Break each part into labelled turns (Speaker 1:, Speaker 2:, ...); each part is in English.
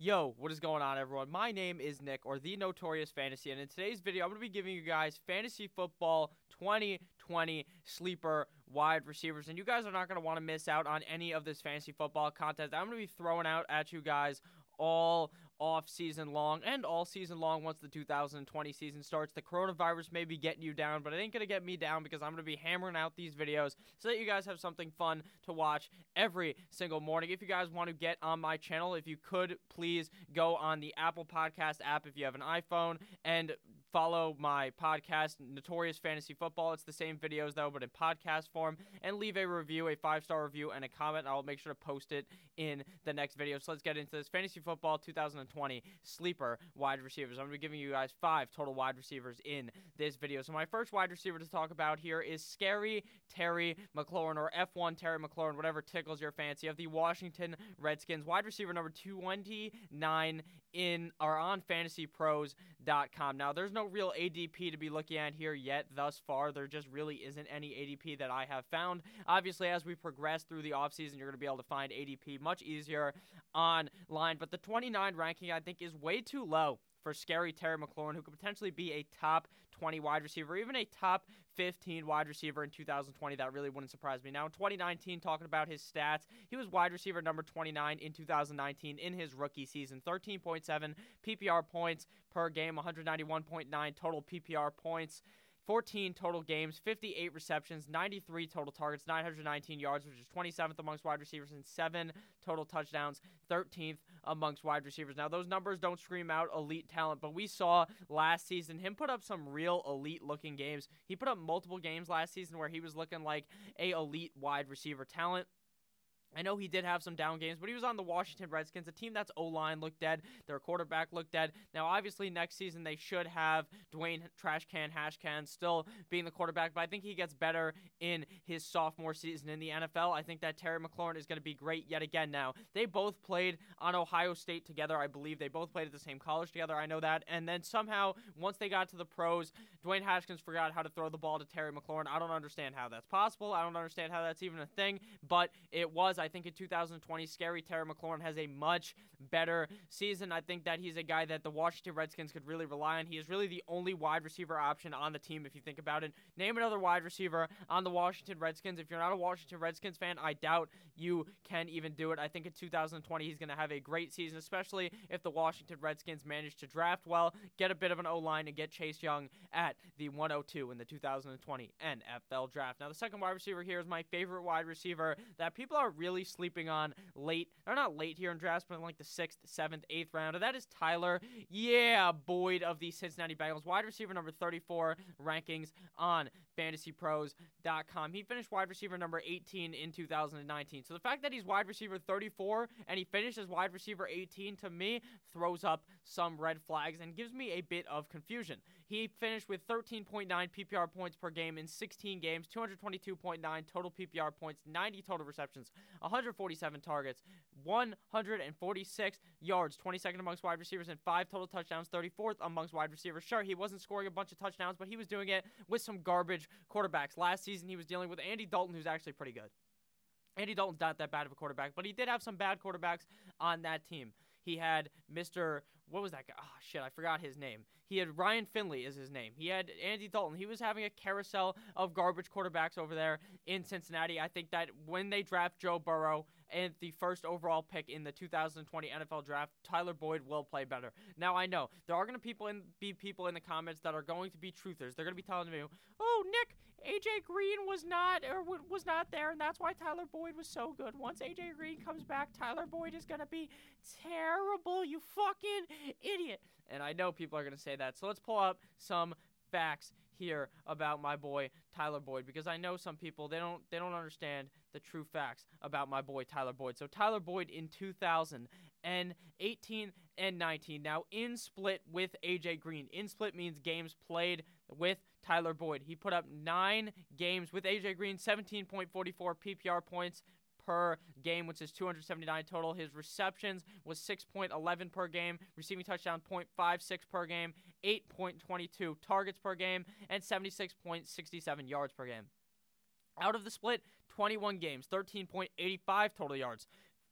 Speaker 1: Yo, what is going on, everyone? My name is Nick, or the Notorious Fantasy, and in today's video, I'm going to be giving you guys fantasy football 2020 sleeper wide receivers, and you guys are not going to want to miss out on any of this fantasy football content. I'm going to be throwing out at you guys all off season long and all season long once the 2020 season starts. The coronavirus may be getting you down, but it ain't going to get me down because I'm going to be hammering out these videos so that you guys have something fun to watch every single morning. If you guys want to get on my channel, if you could please go on the Apple Podcast app if you have an iPhone and follow my podcast, Notorious Fantasy Football. It's the same videos though, but in podcast form, and leave a review, a five star review, and a comment. I'll make sure to post it in the next video. So let's get into this fantasy football 2020 sleeper wide receivers. I'm to be giving you guys five total wide receivers in this video. So my first wide receiver to talk about here is Scary Terry McLaurin or F1 Terry McLaurin, whatever tickles your fancy of the Washington Redskins. Wide receiver number 29 in or on fantasypros.com. Now there's no real ADP to be looking at here yet thus far. There just really isn't any ADP that I have found. Obviously, as we progress through the offseason, you're going to be able to find ADP much easier online. But the 29 ranking, I think, is way too low for scary Terry McLaurin, who could potentially be a top 20 wide receiver, even a top 15 wide receiver in 2020. That really wouldn't surprise me. Now, in 2019, talking about his stats, he was wide receiver number 29 in 2019 in his rookie season. 13.7 PPR points per game, 191.9 total PPR points. 14 total games, 58 receptions, 93 total targets, 919 yards, which is 27th amongst wide receivers, and seven total touchdowns, 13th amongst wide receivers. Now, those numbers don't scream out elite talent, but we saw last season him put up some real elite looking games. He put up multiple games last season where he was looking like a elite wide receiver talent. I know he did have some down games, but he was on the Washington Redskins, a team that's O line looked dead. Their quarterback looked dead. Now, obviously, next season they should have Dwayne Trashcan Hashcan still being the quarterback, but I think he gets better in his sophomore season in the NFL. I think that Terry McLaurin is going to be great yet again now. They both played on Ohio State together, I believe. They both played at the same college together. I know that. And then somehow, once they got to the pros, Dwayne Haskins forgot how to throw the ball to Terry McLaurin. I don't understand how that's possible. I don't understand how that's even a thing, but it was. I think in 2020, Scary Terry McLaurin has a much better season. I think that he's a guy that the Washington Redskins could really rely on. He is really the only wide receiver option on the team, if you think about it. Name another wide receiver on the Washington Redskins. If you're not a Washington Redskins fan, I doubt you can even do it. I think in 2020, he's going to have a great season, especially if the Washington Redskins manage to draft well, get a bit of an O line, and get Chase Young at the 102 in the 2020 NFL draft. Now, the second wide receiver here is my favorite wide receiver that people are really sleeping on late, or not late here in drafts, but in like the sixth, seventh, eighth round. And that is Tyler, yeah, Boyd of the Cincinnati Bengals, wide receiver number 34 rankings on fantasypros.com. He finished wide receiver number 18 in 2019. So the fact that he's wide receiver 34 and he finished as wide receiver 18 to me throws up some red flags and gives me a bit of confusion. He finished with 13.9 PPR points per game in 16 games, 222.9 total PPR points, 90 total receptions, 147 targets, 146 yards, 22nd amongst wide receivers, and five total touchdowns, 34th amongst wide receivers. Sure, he wasn't scoring a bunch of touchdowns, but he was doing it with some garbage quarterbacks. Last season, he was dealing with Andy Dalton, who's actually pretty good. Andy Dalton's not that bad of a quarterback, but he did have some bad quarterbacks on that team. He had Mr. What was that guy? Oh, shit, I forgot his name. He had Ryan Finley is his name. He had Andy Dalton. He was having a carousel of garbage quarterbacks over there in Cincinnati. I think that when they draft Joe Burrow and the first overall pick in the 2020 NFL draft, Tyler Boyd will play better. Now I know there are going to people in, be people in the comments that are going to be truthers. They're going to be telling me, "Oh, Nick, AJ Green was not or was not there, and that's why Tyler Boyd was so good. Once AJ Green comes back, Tyler Boyd is going to be terrible." terrible, you fucking idiot. And I know people are going to say that. So let's pull up some facts here about my boy Tyler Boyd because I know some people they don't they don't understand the true facts about my boy Tyler Boyd. So Tyler Boyd in 2018 and 19 now in split with AJ Green. In split means games played with Tyler Boyd. He put up 9 games with AJ Green, 17.44 PPR points, per game, which is 279 total. His receptions was 6.11 per game, receiving touchdown 0.56 per game, 8.22 targets per game, and 76.67 yards per game. Out of the split, 21 games, 13.85 total yards,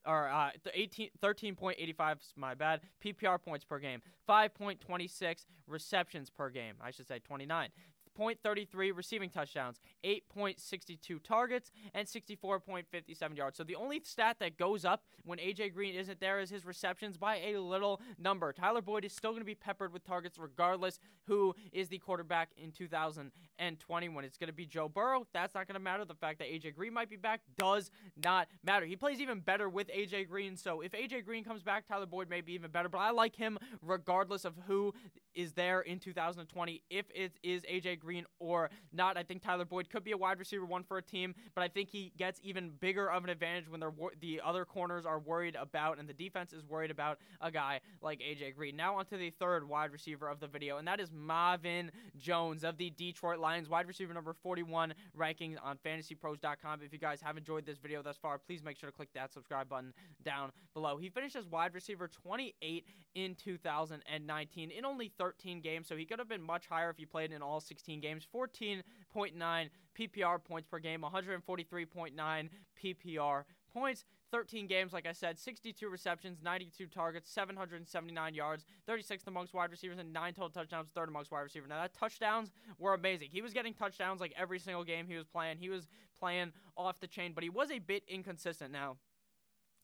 Speaker 1: or uh, 18, 13.85, my bad, PPR points per game, 5.26 receptions per game. I should say 29. 0.33 receiving touchdowns, 8.62 targets, and 64.57 yards. So the only stat that goes up when AJ Green isn't there is his receptions by a little number. Tyler Boyd is still going to be peppered with targets regardless who is the quarterback in 2020. When it's going to be Joe Burrow, that's not going to matter. The fact that AJ Green might be back does not matter. He plays even better with AJ Green. So if AJ Green comes back, Tyler Boyd may be even better. But I like him regardless of who is there in 2020. If it is AJ Green or not, I think Tyler Boyd could be a wide receiver one for a team, but I think he gets even bigger of an advantage when they're the other corners are worried about and the defense is worried about a guy like AJ Green. Now onto the third wide receiver of the video, and that is Marvin Jones of the Detroit Lions, wide receiver number 41 rankings on FantasyPros.com. If you guys have enjoyed this video thus far, please make sure to click that subscribe button down below. He finished as wide receiver 28 in 2019 in only 13 games, so he could have been much higher if he played in all 16 games. 14.9 PPR points per game, 143.9 PPR points. 13 games, like I said, 62 receptions, 92 targets, 779 yards, 36th amongst wide receivers, and 9 total touchdowns, third amongst wide receivers. Now, that touchdowns were amazing. He was getting touchdowns like every single game he was playing. He was playing off the chain, but he was a bit inconsistent now.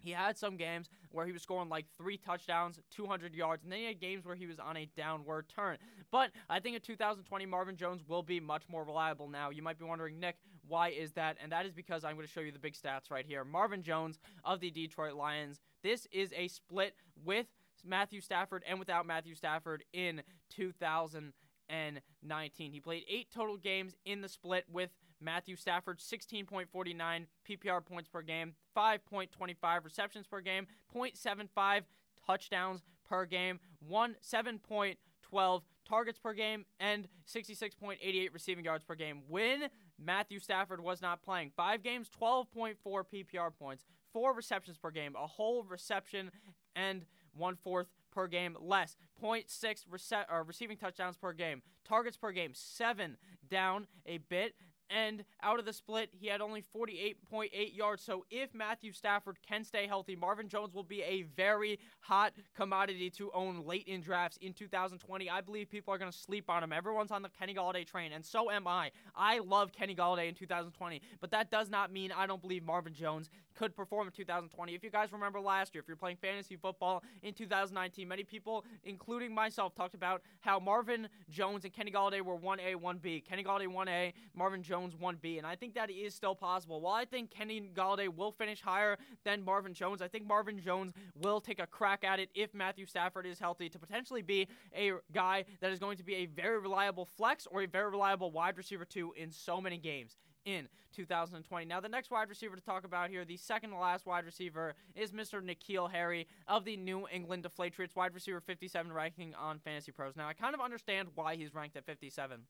Speaker 1: He had some games where he was scoring like three touchdowns, 200 yards, and then he had games where he was on a downward turn. But I think in 2020, Marvin Jones will be much more reliable now. You might be wondering, Nick, why is that? And that is because I'm going to show you the big stats right here. Marvin Jones of the Detroit Lions. This is a split with Matthew Stafford and without Matthew Stafford in 2019. He played eight total games in the split with Matthew Stafford, 16.49 PPR points per game, 5.25 receptions per game, 0.75 touchdowns per game, one 7.12 targets per game, and 66.88 receiving yards per game. When Matthew Stafford was not playing, five games, 12.4 PPR points, four receptions per game, a whole reception and one fourth per game less, 0.6 rece- uh, receiving touchdowns per game, targets per game, seven down a bit. And out of the split, he had only 48.8 yards. So if Matthew Stafford can stay healthy, Marvin Jones will be a very hot commodity to own late in drafts in 2020. I believe people are going to sleep on him. Everyone's on the Kenny Golladay train, and so am I. I love Kenny Golladay in 2020, but that does not mean I don't believe Marvin Jones could perform in 2020. If you guys remember last year, if you're playing fantasy football in 2019, many people, including myself, talked about how Marvin Jones and Kenny Golladay were 1A, 1B. Kenny Golladay 1A, Marvin Jones 1B, and I think that is still possible. While I think Kenny Golladay will finish higher than Marvin Jones, I think Marvin Jones will take a crack at it if Matthew Stafford is healthy to potentially be a guy that is going to be a very reliable flex or a very reliable wide receiver too in so many games in 2020. Now, the next wide receiver to talk about here, the second to last wide receiver, is Mr. N'Keal Harry of the New England Deflatriots, wide receiver 57 ranking on Fantasy Pros. Now, I kind of understand why he's ranked at 57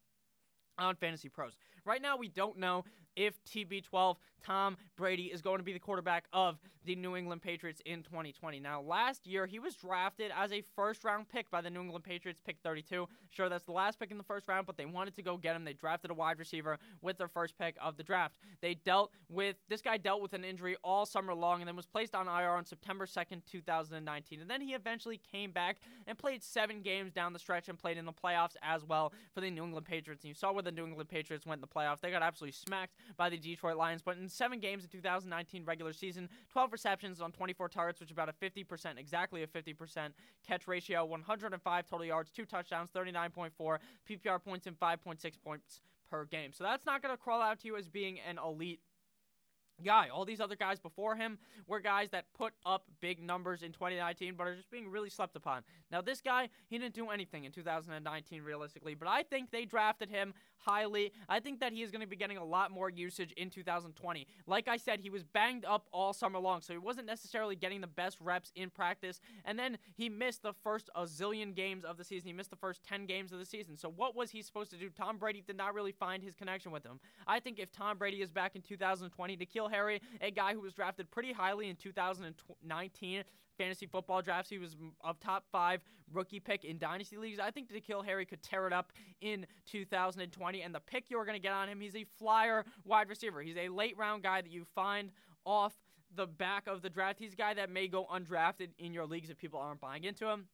Speaker 1: on Fantasy Pros. Right now, we don't know if TB12 Tom Brady is going to be the quarterback of the New England Patriots in 2020. Now, last year, he was drafted as a first round pick by the New England Patriots, pick 32. Sure, that's the last pick in the first round, but they wanted to go get him. They drafted a wide receiver with their first pick of the draft. They dealt with, this guy dealt with an injury all summer long and then was placed on IR on September 2nd, 2019. And then he eventually came back and played seven games down the stretch and played in the playoffs as well for the New England Patriots. And you saw where the New England Patriots went in the playoffs. They got absolutely smacked by the Detroit Lions, but in seven games in 2019 regular season, 12 receptions on 24 targets, which is about a 50%, exactly a 50% catch ratio, 105 total yards, two touchdowns, 39.4 PPR points, and 5.6 points per game. So that's not going to crawl out to you as being an elite guy. All these other guys before him were guys that put up big numbers in 2019, but are just being really slept upon. Now, this guy, he didn't do anything in 2019 realistically, but I think they drafted him highly. I think that he is going to be getting a lot more usage in 2020. Like I said, he was banged up all summer long, so he wasn't necessarily getting the best reps in practice. And then he missed the first a zillion games of the season. He missed the first 10 games of the season. So what was he supposed to do? Tom Brady did not really find his connection with him. I think if Tom Brady is back in 2020, N'Keal Harry, a guy who was drafted pretty highly in 2019 fantasy football drafts. He was a top five rookie pick in dynasty leagues. I think N'Keal Harry could tear it up in 2020. And the pick you're going to get on him, he's a flyer wide receiver. He's a late round guy that you find off the back of the draft. He's a guy that may go undrafted in your leagues if people aren't buying into him.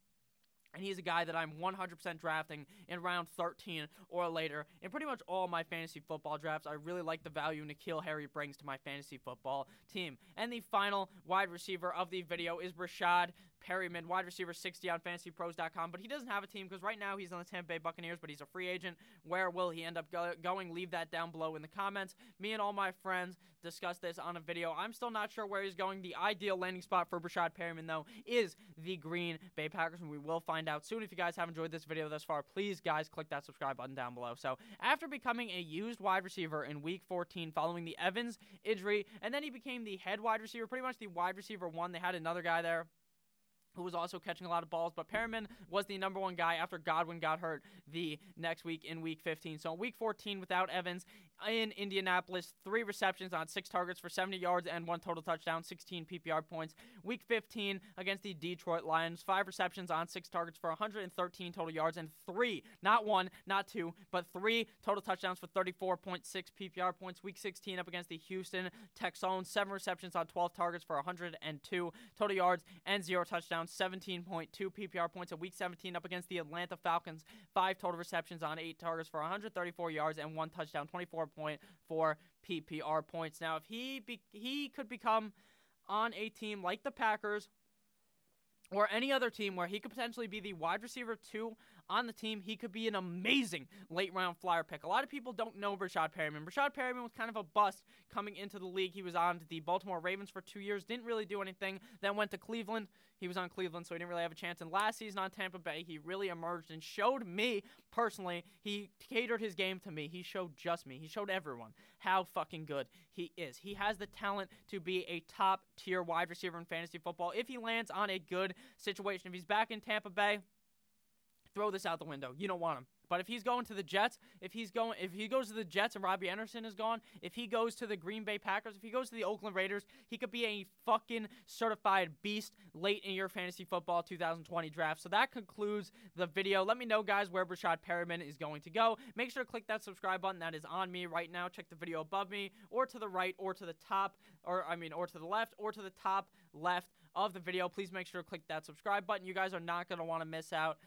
Speaker 1: And he's a guy that I'm 100% drafting in round 13 or later. In pretty much all my fantasy football drafts, I really like the value N'Keal Harry brings to my fantasy football team. And the final wide receiver of the video is Breshad Perriman, wide receiver 60 on fantasypros.com. But he doesn't have a team because right now he's on the Tampa Bay Buccaneers, but he's a free agent. Where will he end up go- going? Leave that down below in the comments. Me and all my friends discussed this on a video. I'm still not sure where he's going. The ideal landing spot for Breshad Perriman, though, is the Green Bay Packers, and we will find out soon. If you guys have enjoyed this video thus far, please, guys, click that subscribe button down below. So, after becoming a used wide receiver in Week 14, following the Evans injury, and then he became the head wide receiver, pretty much the wide receiver one. They had another guy there who was also catching a lot of balls. But Perriman was the number one guy after Godwin got hurt the next week in week 15. So, week 14 without Evans, in Indianapolis, three receptions on six targets for 70 yards and one total touchdown, 16 PPR points. Week 15 against the Detroit Lions, five receptions on six targets for 113 total yards and three, not one, not two, but three total touchdowns for 34.6 PPR points. Week 16 up against the Houston Texans, seven receptions on 12 targets for 102 total yards and zero touchdowns, 17.2 PPR points. And week 17 up against the Atlanta Falcons, five total receptions on eight targets for 134 yards and one touchdown, 24 4.4 PPR points. Now, if he be- he could become on a team like the Packers or any other team where he could potentially be the wide receiver two on the team, he could be an amazing late round flyer pick. A lot of people don't know Breshad Perriman. Breshad Perriman was kind of a bust coming into the league. He was on the Baltimore Ravens for two years, didn't really do anything, then went to Cleveland. He was on Cleveland, so he didn't really have a chance. And last season on Tampa Bay, he really emerged and showed me personally, he catered his game to me. He showed just me, he showed everyone how fucking good he is. He has the talent to be a top tier wide receiver in fantasy football if he lands on a good situation. If he's back in Tampa Bay, throw this out the window. You don't want him. But if he's going to the Jets, if he's going, if he goes to the Jets and Robbie Anderson is gone, if he goes to the Green Bay Packers, if he goes to the Oakland Raiders, he could be a fucking certified beast late in your fantasy football 2020 draft. So that concludes the video. Let me know, guys, where Breshad Perriman is going to go. Make sure to click that subscribe button that is on me right now. Check the video above me, or to the right, or to the top, or I mean, or to the left, or to the top left of the video. Please make sure to click that subscribe button. You guys are not going to want to miss out.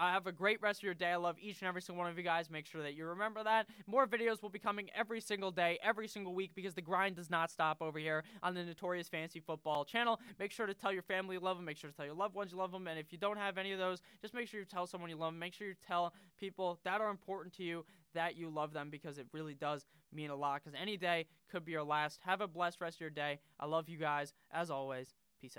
Speaker 1: I have a great rest of your day. I love each and every single one of you guys. Make sure that you remember that. More videos will be coming every single day, every single week, because the grind does not stop over here on the Notorious Fantasy Football channel. Make sure to tell your family you love them. Make sure to tell your loved ones you love them. And if you don't have any of those, just make sure you tell someone you love them. Make sure you tell people that are important to you that you love them because it really does mean a lot. Because any day could be your last. Have a blessed rest of your day. I love you guys. As always,